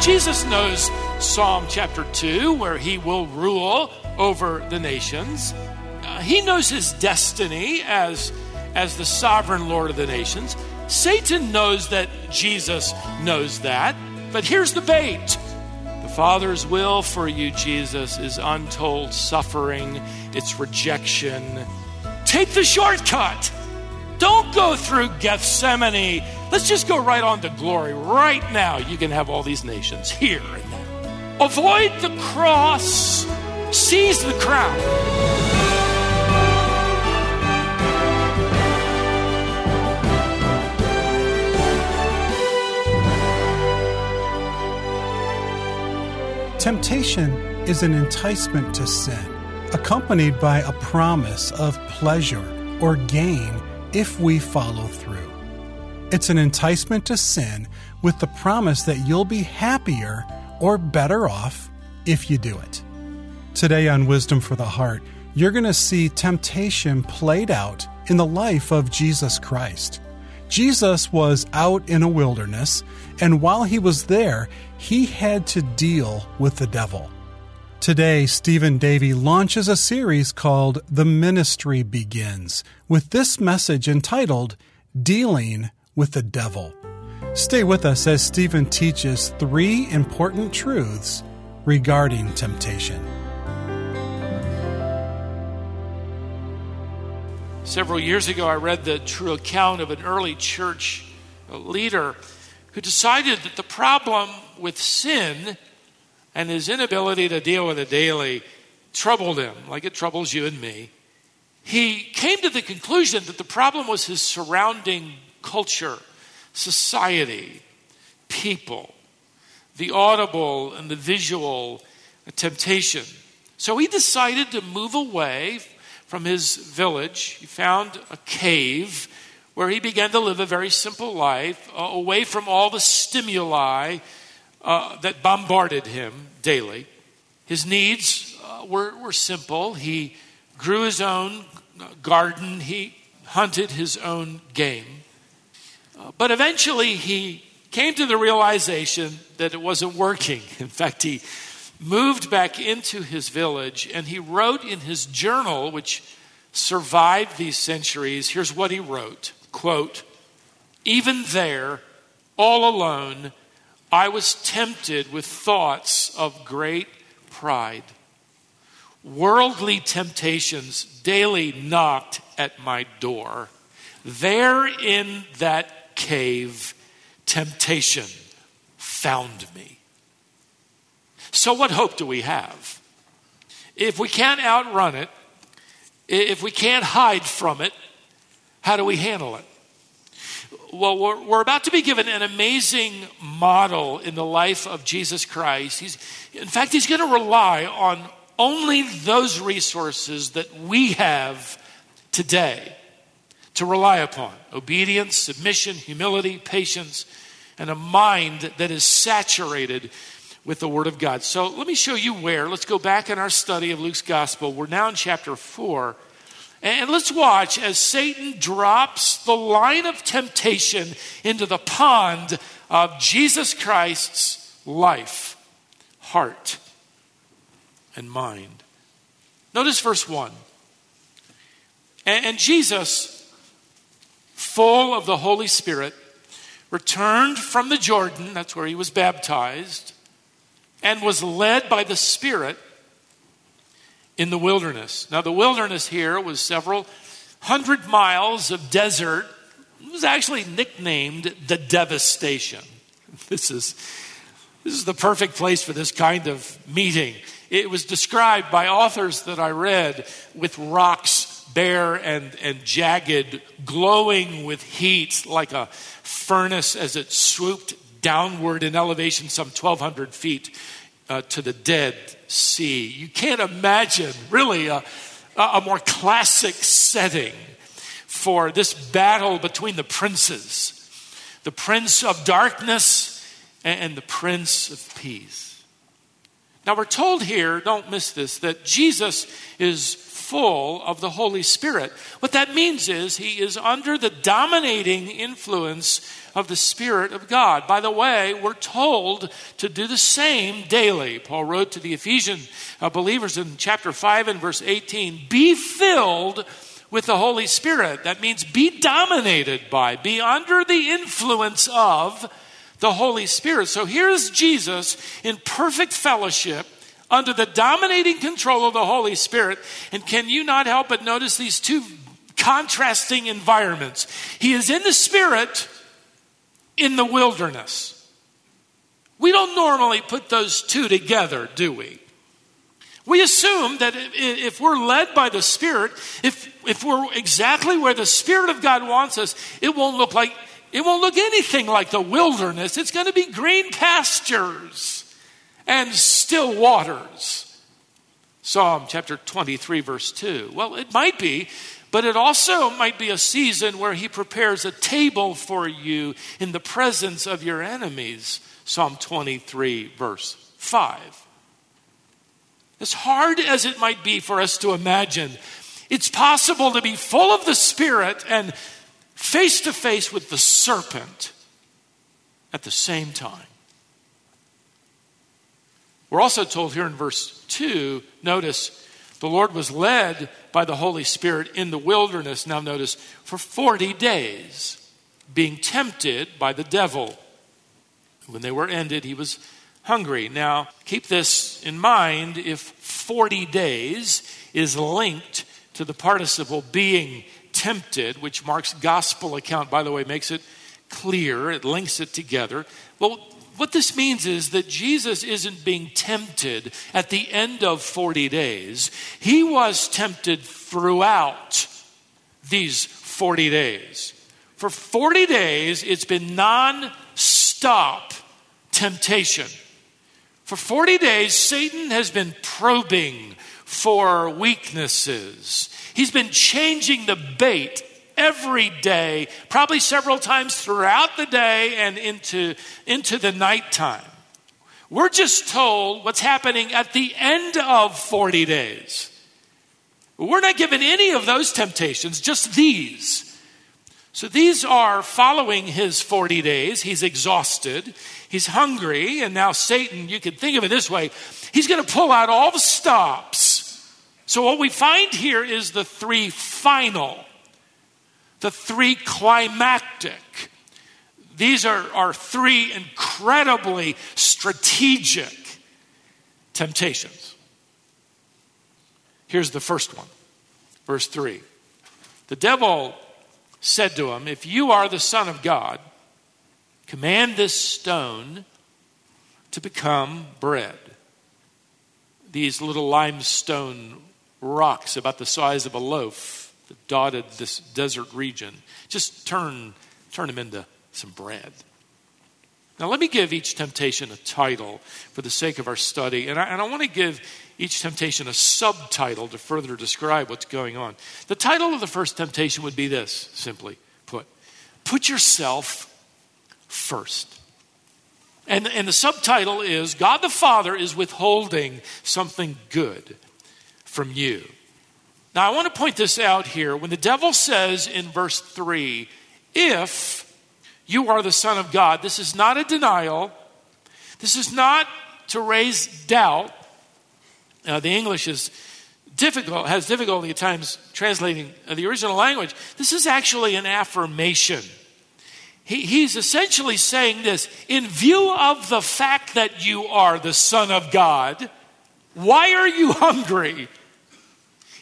Jesus knows Psalm chapter 2, where he will rule over the nations. Uh, he knows his destiny as, as the sovereign Lord of the nations. Satan knows that Jesus knows that. But here's the bait the Father's will for you, Jesus, is untold suffering, it's rejection. Take the shortcut. Don't go through Gethsemane. Let's just go right on to glory. Right now, you can have all these nations here and now. Avoid the cross, seize the crown. Temptation is an enticement to sin, accompanied by a promise of pleasure or gain if we follow through. It's an enticement to sin with the promise that you'll be happier or better off if you do it. Today on Wisdom for the Heart, you're going to see temptation played out in the life of Jesus Christ. Jesus was out in a wilderness, and while he was there, he had to deal with the devil. Today, Stephen Davey launches a series called The Ministry Begins with this message entitled Dealing with the Devil. Stay with us as Stephen teaches three important truths regarding temptation. Several years ago, I read the true account of an early church leader who decided that the problem with sin and his inability to deal with it daily troubled him, like it troubles you and me. He came to the conclusion that the problem was his surrounding culture, society, people, the audible and the visual temptation. So he decided to move away from his village. He found a cave where he began to live a very simple life, uh, away from all the stimuli uh, that bombarded him daily. His needs uh, were, were simple. He grew his own garden, he hunted his own game. Uh, but eventually he came to the realization that it wasn't working. In fact, he moved back into his village and he wrote in his journal, which survived these centuries, here's what he wrote quote, Even there, all alone, I was tempted with thoughts of great pride. Worldly temptations daily knocked at my door. There in that cave, temptation found me. So, what hope do we have? If we can't outrun it, if we can't hide from it, how do we handle it? Well, we're, we're, about to be given an amazing model in the life of Jesus Christ. He's, in fact, he's going to rely on only those resources that we have today to rely upon obedience, submission, humility, patience, and a mind that is saturated with the Word of God. So let me show you where. Let's go back in our study of Luke's Gospel. We're now in chapter 4. And let's watch as Satan drops the line of temptation into the pond of Jesus Christ's life, heart, and mind. Notice verse 1. And Jesus, full of the Holy Spirit, returned from the Jordan, that's where he was baptized, and was led by the Spirit in the wilderness. Now, the wilderness here was several hundred miles of desert. It was actually nicknamed the devastation. This is, this is the perfect place for this kind of meeting. It was described by authors that I read with rocks bare and, and jagged, glowing with heat like a furnace as it swooped downward in elevation some 1,200 feet uh, to the Dead Sea. You can't imagine really a, a more classic setting for this battle between the princes the prince of darkness and the prince of peace. Now, we're told here, don't miss this, that Jesus is full of the Holy Spirit. What that means is he is under the dominating influence of the Spirit of God. By the way, we're told to do the same daily. Paul wrote to the Ephesian uh, believers in chapter 5 and verse 18 Be filled with the Holy Spirit. That means be dominated by, be under the influence of the Holy Spirit. So here's Jesus in perfect fellowship under the dominating control of the Holy Spirit. And can you not help but notice these two contrasting environments? He is in the Spirit in the wilderness. We don't normally put those two together, do we? We assume that if we're led by the Spirit, if, if we're exactly where the Spirit of God wants us, it won't look like it won't look anything like the wilderness. It's going to be green pastures and still waters. Psalm chapter 23, verse 2. Well, it might be, but it also might be a season where he prepares a table for you in the presence of your enemies. Psalm 23, verse 5. As hard as it might be for us to imagine, it's possible to be full of the Spirit and face to face with the serpent at the same time. We're also told here in verse 2, notice, the Lord was led by the Holy Spirit in the wilderness, now notice, for 40 days, being tempted by the devil. When they were ended, he was hungry. Now, keep this in mind if 40 days is linked to the participle being tempted, which Mark's gospel account, by the way, makes it clear, it links it together. Well, what this means is that Jesus isn't being tempted at the end of 40 days. He was tempted throughout these 40 days. For 40 days, it's been non stop temptation. For 40 days, Satan has been probing for weaknesses. He's been changing the bait every day, probably several times throughout the day and into, into the nighttime. We're just told what's happening at the end of 40 days. We're not given any of those temptations, just these. So these are following his 40 days. He's exhausted, he's hungry, and now Satan, you can think of it this way, he's going to pull out all the stops. So what we find here is the three final, the three climactic. These are, are three incredibly strategic temptations. Here's the first one, verse 3. The devil said to him, If you are the Son of God, command this stone to become bread. These little limestone rocks about the size of a loaf that dotted this desert region, just turn, turn them into some bread. Now, let me give each temptation a title for the sake of our study, and I, and I want to give each temptation a subtitle to further describe what's going on. The title of the first temptation would be this simply put Put yourself first. And, and the subtitle is God the Father is withholding something good from you. Now, I want to point this out here. When the devil says in verse 3, if you are the Son of God, this is not a denial, this is not to raise doubt. The English is difficult, has difficulty at times translating the original language. This is actually an affirmation. He, he's essentially saying this in view of the fact that you are the Son of God, why are you hungry?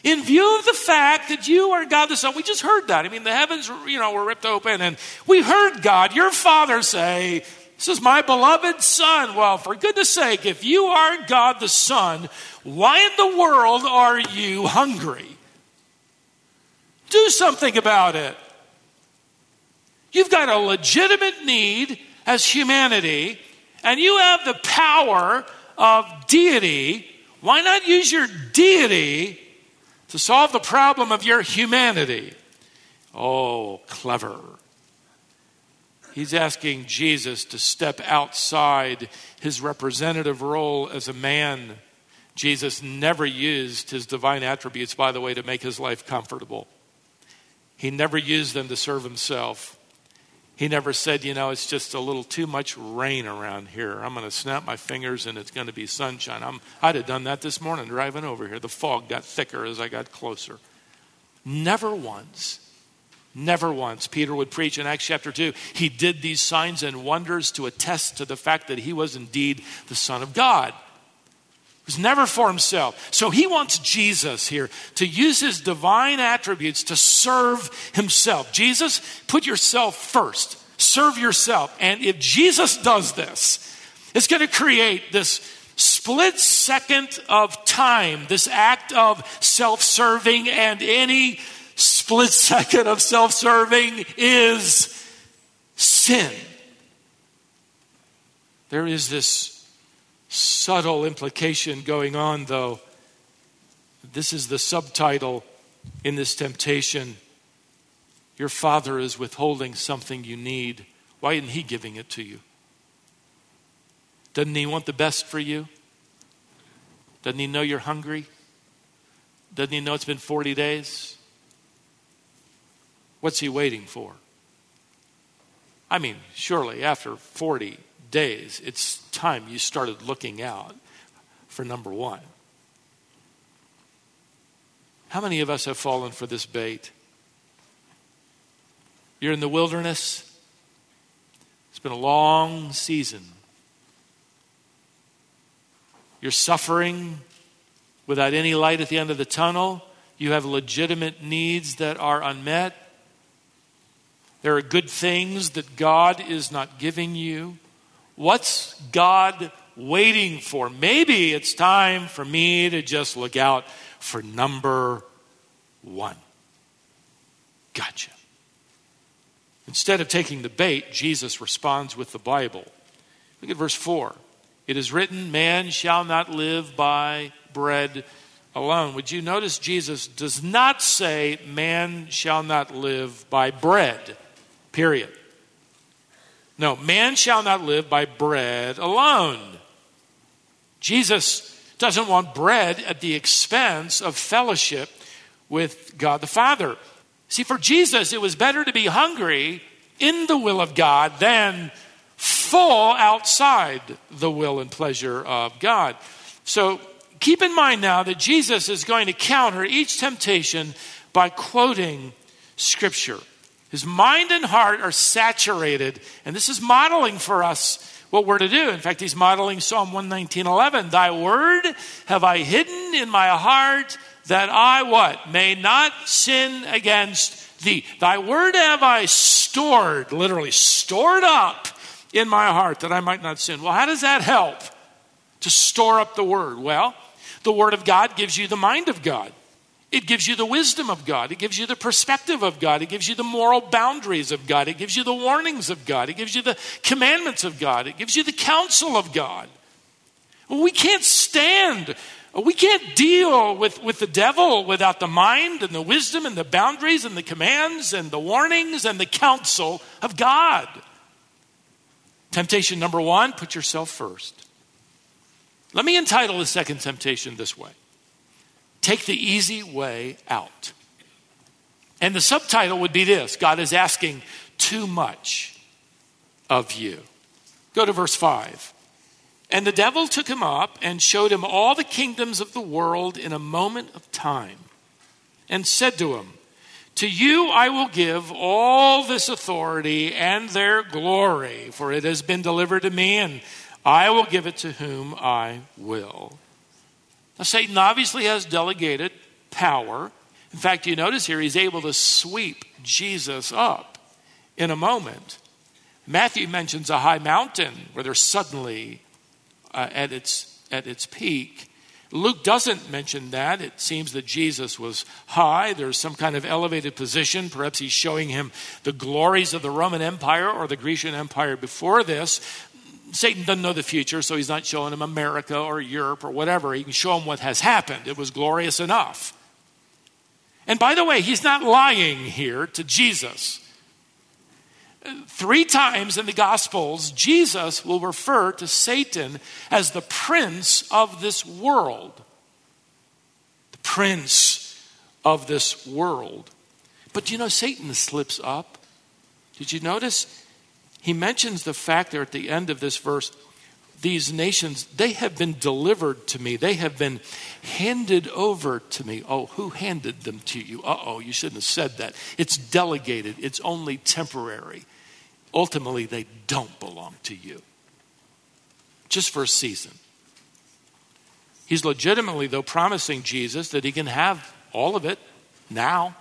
In view of the fact that you are God the Son, we just heard that. I mean, the heavens, you know, were ripped open, and we heard God, your Father, say, "This is my beloved Son." Well, for goodness' sake, if you are God the Son, why in the world are you hungry? Do something about it. You've got a legitimate need as humanity, and you have the power of deity. Why not use your deity to solve the problem of your humanity. Oh, clever. He's asking Jesus to step outside his representative role as a man Jesus never used his divine attributes, by the way, to make his life comfortable. He never used them to serve himself. He never said, you know, it's just a little too much rain around here. I'm going to snap my fingers and it's going to be sunshine. I'm, I'd have done that this morning driving over here. The fog got thicker as I got closer. Never once, never once. Peter would preach in Acts chapter 2. He did these signs and wonders to attest to the fact that he was indeed the Son of God. It was never for himself. So he wants Jesus here to use his divine attributes to serve himself. Jesus, put yourself first. Serve yourself. And if Jesus does this, it's going to create this split second of time, this act of self serving, and any split second of self serving is sin. There is this subtle implication going on, though. This is the subtitle in this temptation. Your father is withholding something you need. Why isn't he giving it to you? Doesn't he want the best for you? Doesn't he know you're hungry? Doesn't he know it's been 40 days? What's he waiting for? I mean, surely after 40 days, it's time you started looking out for number one. How many of us have fallen for this bait? You're in the wilderness. It's been a long season. You're suffering without any light at the end of the tunnel. You have legitimate needs that are unmet. There are good things that God is not giving you. What's God waiting for? Maybe it's time for me to just look out for number one. Gotcha. Instead of taking the bait, Jesus responds with the Bible. Look at verse 4. It is written, Man shall not live by bread alone. Would you notice Jesus does not say, Man shall not live by bread, period. No, man shall not live by bread alone. Jesus doesn't want bread at the expense of fellowship with God the Father. See, for Jesus, it was better to be hungry in the will of God than full outside the will and pleasure of God. So keep in mind now that Jesus is going to counter each temptation by quoting Scripture. His mind and heart are saturated, and this is modeling for us what we're to do. In fact, he's modeling Psalm 119:11. Thy word have I hidden in my heart that I what? May not sin against thee. Thy word have I stored, literally stored up in my heart that I might not sin. Well, how does that help to store up the word? Well, the word of God gives you the mind of God. It gives you the wisdom of God. It gives you the perspective of God. It gives you the moral boundaries of God. It gives you the warnings of God. It gives you the commandments of God. It gives you the counsel of God. We can't stand, we can't deal with, with the devil without the mind and the wisdom and the boundaries and the commands and the warnings and the counsel of God. Temptation number one put yourself first. Let me entitle the second temptation this way Take the easy way out. And the subtitle would be this God is asking too much of you. Go to verse 5. And the devil took him up and showed him all the kingdoms of the world in a moment of time, and said to him, To you I will give all this authority and their glory, for it has been delivered to me, and I will give it to whom I will. Now, Satan obviously has delegated power. In fact, you notice here he's able to sweep Jesus up in a moment. Matthew mentions a high mountain where they're suddenly uh, at, its, at its peak. Luke doesn't mention that. It seems that Jesus was high. There's some kind of elevated position. Perhaps he's showing him the glories of the Roman Empire or the Grecian Empire before this. Satan doesn't know the future, so he's not showing him America or Europe or whatever. He can show him what has happened. It was glorious enough. And by the way, he's not lying here to Jesus. Three times in the Gospels, Jesus will refer to Satan as the prince of this world. The prince of this world. But you know, Satan slips up. Did you notice? He mentions the fact there at the end of this verse these nations, they have been delivered to me. They have been handed over to me. Oh, who handed them to you? Uh oh, you shouldn't have said that. It's delegated, it's only temporary. Ultimately, they don't belong to you, just for a season. He's legitimately, though, promising Jesus that he can have all of it now.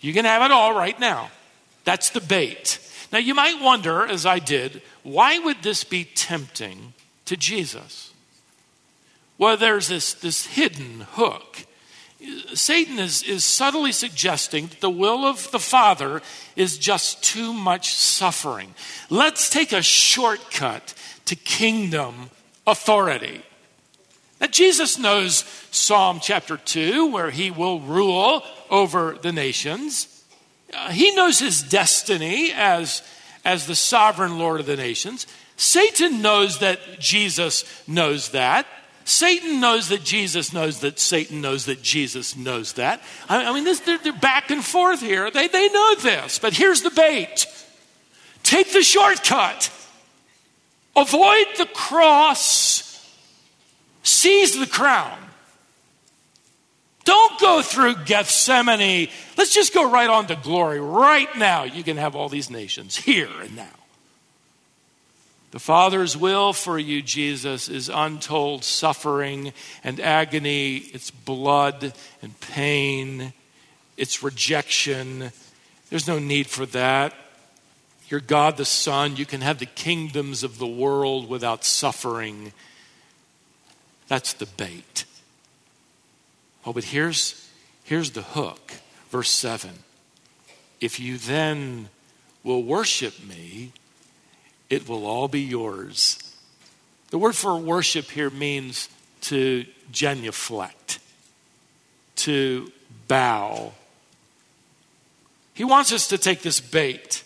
You can have it all right now. That's the bait. Now, you might wonder, as I did, why would this be tempting to Jesus? Well, there's this, this hidden hook. Satan is, is subtly suggesting that the will of the Father is just too much suffering. Let's take a shortcut to kingdom authority. Now, Jesus knows Psalm chapter 2, where he will rule over the nations. Uh, he knows his destiny as, as the sovereign Lord of the nations. Satan knows that Jesus knows that. Satan knows that Jesus knows that Satan knows that Jesus knows that. I, mean, this, they're, they're back and forth here. They, they know this. But here's the bait take the shortcut, avoid the cross, seize the crown. Don't go through Gethsemane. Let's just go right on to glory. Right now, you can have all these nations here and now. The Father's will for you, Jesus, is untold suffering and agony. It's blood and pain. It's rejection. There's no need for that. You're God the Son. You can have the kingdoms of the world without suffering. That's the bait. Oh, but here's, here's the hook. Verse 7 If you then will worship me, it will all be yours. The word for worship here means to genuflect, to bow. He wants us to take this bait.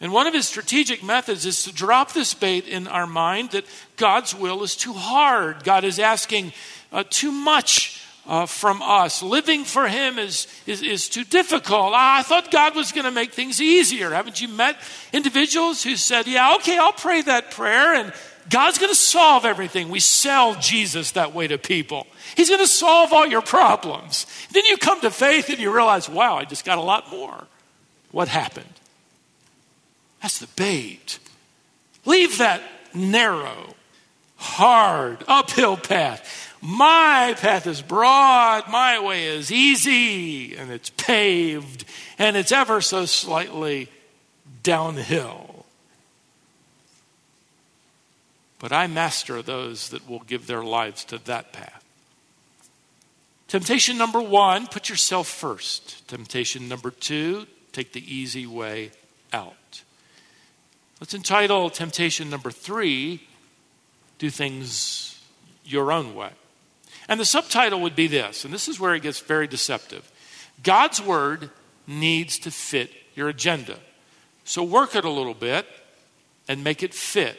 And one of his strategic methods is to drop this bait in our mind that God's will is too hard. God is asking uh, too much uh, from us. Living for Him is, is, is too difficult. Ah, I thought God was going to make things easier. Haven't you met individuals who said, Yeah, okay, I'll pray that prayer and God's going to solve everything. We sell Jesus that way to people. He's going to solve all your problems. Then you come to faith and you realize, wow, I just got a lot more. What happened? That's the bait. Leave that narrow, hard, uphill path. My path is broad, my way is easy, and it's paved, and it's ever so slightly downhill. But I master those that will give their lives to that path. Temptation number one, put yourself first. Temptation number two, take the easy way out. Let's entitle temptation number three, do things your own way. And the subtitle would be this, and this is where it gets very deceptive God's word needs to fit your agenda. So work it a little bit and make it fit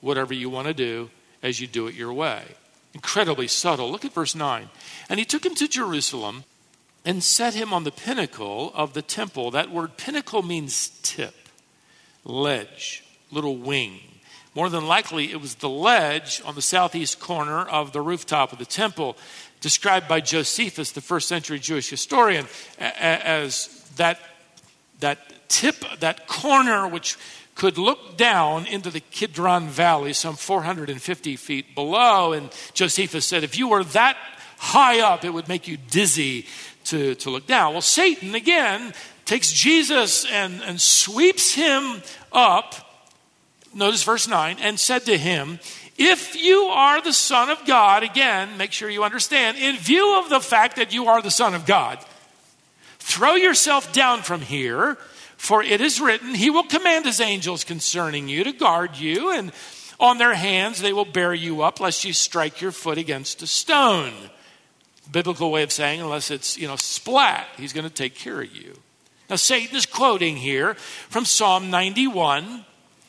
whatever you want to do as you do it your way. Incredibly subtle. Look at verse 9. And he took him to Jerusalem and set him on the pinnacle of the temple. That word pinnacle means tip, ledge, little wing. More than likely, it was the ledge on the southeast corner of the rooftop of the temple, described by Josephus, the first century Jewish historian, as that, that tip, that corner which could look down into the Kidron Valley, some 450 feet below. And Josephus said, if you were that high up, it would make you dizzy to, to look down. Well, Satan, again, takes Jesus and, and sweeps him up notice verse 9, and said to him, If you are the Son of God, again, make sure you understand, in view of the fact that you are the Son of God, throw yourself down from here, for it is written, He will command His angels concerning you to guard you, and on their hands they will bear you up, lest you strike your foot against a stone. Biblical way of saying, unless it's, you know, splat, He's going to take care of you. Now, Satan is quoting here from Psalm 91.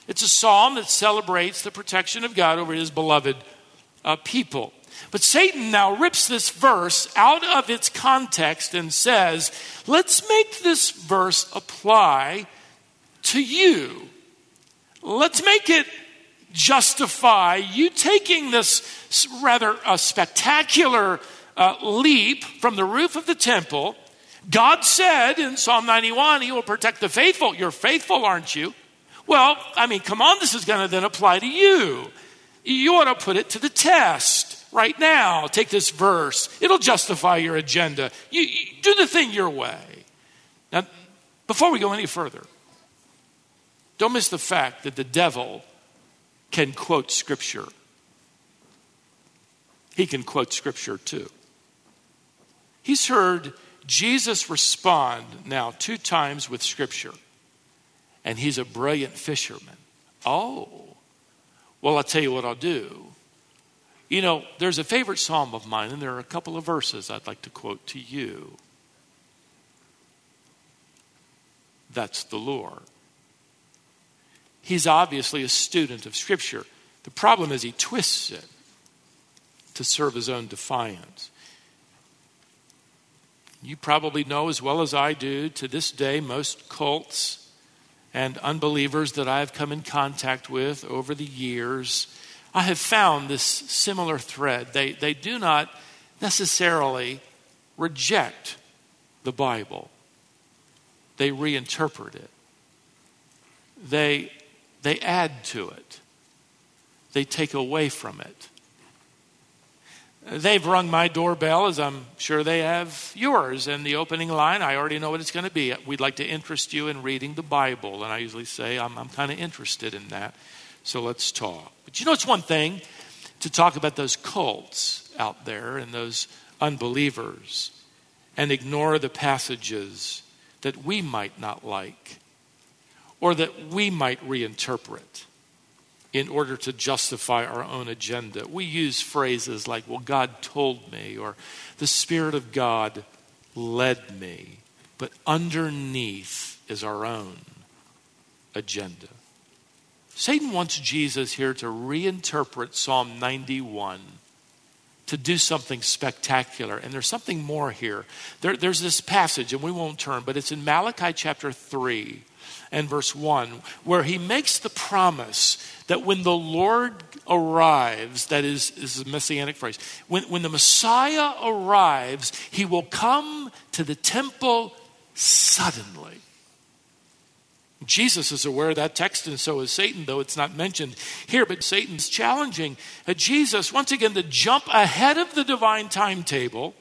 It's a psalm that celebrates the protection of God over his beloved uh, people. But Satan now rips this verse out of its context and says, let's make this verse apply to you. Let's make it justify you taking this rather uh, spectacular uh, leap from the roof of the temple. God said in Psalm 91, He will protect the faithful. You're faithful, aren't you? Well, I mean, come on, this is going to then apply to you. You ought to put it to the test right now. Take this verse, it'll justify your agenda. You, you do the thing your way. Now, before we go any further, don't miss the fact that the devil can quote Scripture. He can quote Scripture too. He's heard Jesus respond now two times with Scripture, and he's a brilliant fisherman. Oh, well, I'll tell you what I'll do. You know, there's a favorite psalm of mine, and there are a couple of verses I'd like to quote to you. That's the Lord. He's obviously a student of Scripture. The problem is he twists it to serve his own defiance. You probably know as well as I do, to this day, most cults and unbelievers that I've come in contact with over the years, I have found this similar thread. They, they do not necessarily reject the Bible, they reinterpret it. They they add to it, they take away from it. They've rung my doorbell, as I'm sure they have yours. And the opening line, I already know what it's going to be. We'd like to interest you in reading the Bible. And I usually say, I'm, I'm kind of interested in that. So let's talk. But you know, it's one thing to talk about those cults out there and those unbelievers and ignore the passages that we might not like or that we might reinterpret in order to justify our own agenda. We use phrases like, well, God told me, or the Spirit of God led me. But underneath is our own agenda. Satan wants Jesus here to reinterpret Psalm 91 to do something spectacular. And there's something more here. There, there's this passage, and we won't turn, but it's in Malachi chapter 3 and verse 1, where he makes the promise that when the Lord arrives, that is, is a messianic phrase, when, when the Messiah arrives, he will come to the temple suddenly. Jesus is aware of that text, and so is Satan, though it's not mentioned here. But Satan's challenging uh, Jesus, once again, to jump ahead of the divine timetable,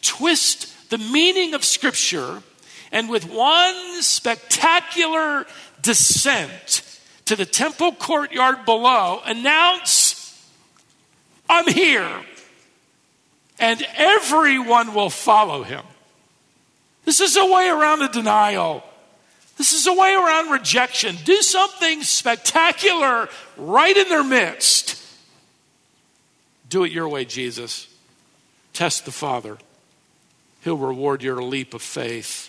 twist the meaning of Scripture, and with one spectacular descent to the temple courtyard below, announce, I'm here. And everyone will follow him. This is a way around the denial. This is a way around rejection. Do something spectacular right in their midst. Do it your way, Jesus. Test the Father. He'll reward your leap of faith.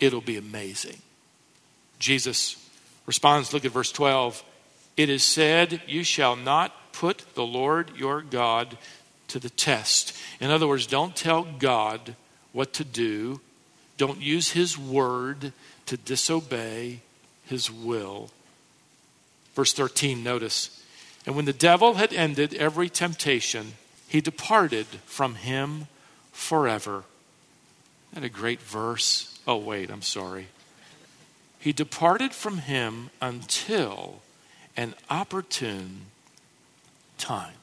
It'll be amazing. Jesus responds, look at verse 12. It is said, You shall not put the Lord your God to the test. In other words, don't tell God what to do, don't use his word to disobey his will. Verse 13, notice. And when the devil had ended every temptation, he departed from him forever. Isn't that a great verse? Oh, wait, I'm sorry. He departed from him until an opportune time.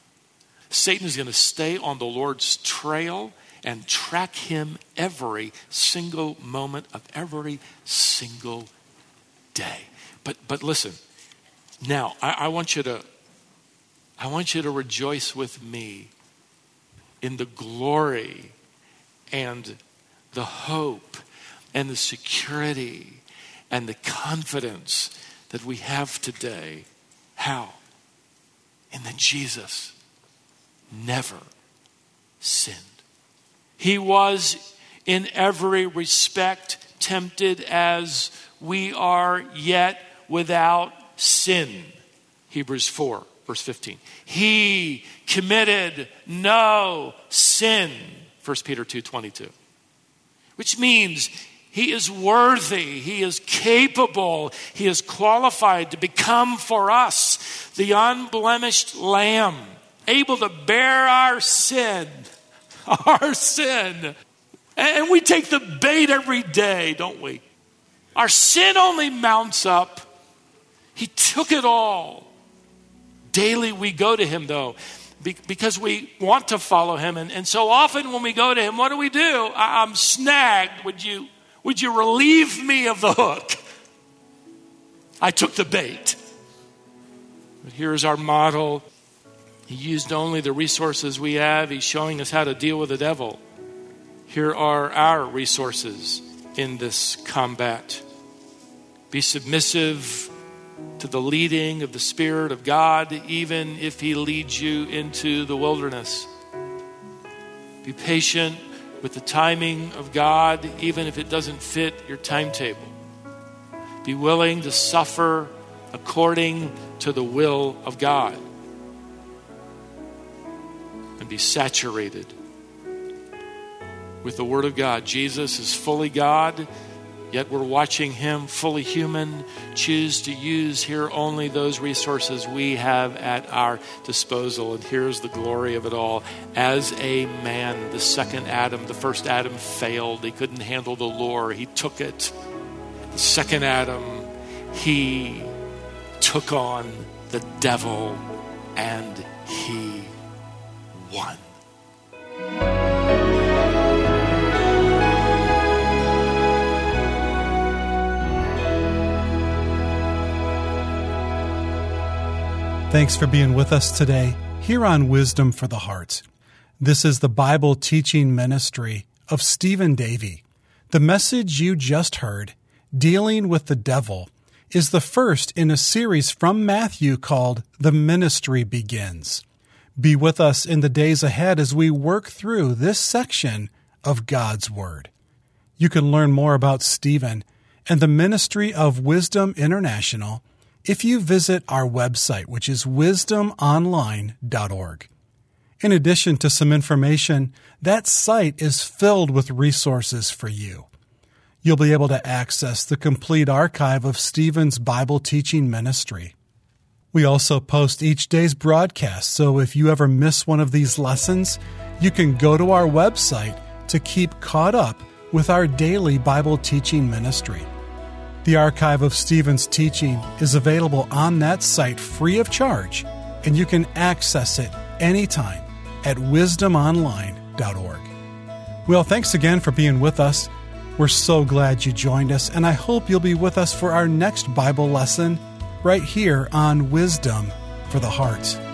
Satan is going to stay on the Lord's trail and track him every single moment of every single day. But, but listen, now I, I want you to I want you to rejoice with me in the glory and the hope and the security and the confidence that we have today. How? In that Jesus never sinned. He was in every respect tempted as we are, yet without sin. Hebrews 4, verse 15. He committed no sin. 1 Peter 2, 22. Which means he is worthy, he is capable, he is qualified to become for us the unblemished lamb, able to bear our sin, our sin. And we take the bait every day, don't we? Our sin only mounts up. He took it all. Daily we go to him, though, because we want to follow him. And, and so often when we go to him, what do we do? I'm snagged. Would you would you relieve me of the hook? I took the bait. But here's our model. He used only the resources we have. He's showing us how to deal with the devil. Here are our resources in this combat. Be submissive to the leading of the Spirit of God, even if He leads you into the wilderness. Be patient with the timing of God, even if it doesn't fit your timetable. Be willing to suffer according to the will of God. And be saturated with the Word of God. Jesus is fully God Yet we're watching him, fully human, choose to use here only those resources we have at our disposal. And here's the glory of it all. As a man, the second Adam, the first Adam failed. He couldn't handle the lure, he took it. The second Adam, he took on the devil and he won. Thanks for being with us today here on Wisdom for the Heart. This is the Bible teaching ministry of Stephen Davey. The message you just heard, Dealing with the Devil, is the first in a series from Matthew called The Ministry Begins. Be with us in the days ahead as we work through this section of God's Word. You can learn more about Stephen and the ministry of Wisdom International if you visit our website, which is wisdomonline.org. In addition to some information, that site is filled with resources for you. You'll be able to access the complete archive of Stephen's Bible teaching ministry. We also post each day's broadcast, so if you ever miss one of these lessons, you can go to our website to keep caught up with our daily Bible teaching ministry. The archive of Stephen's teaching is available on that site free of charge, and you can access it anytime at wisdomonline.org. Well, thanks again for being with us. We're so glad you joined us, and I hope you'll be with us for our next Bible lesson right here on Wisdom for the Heart.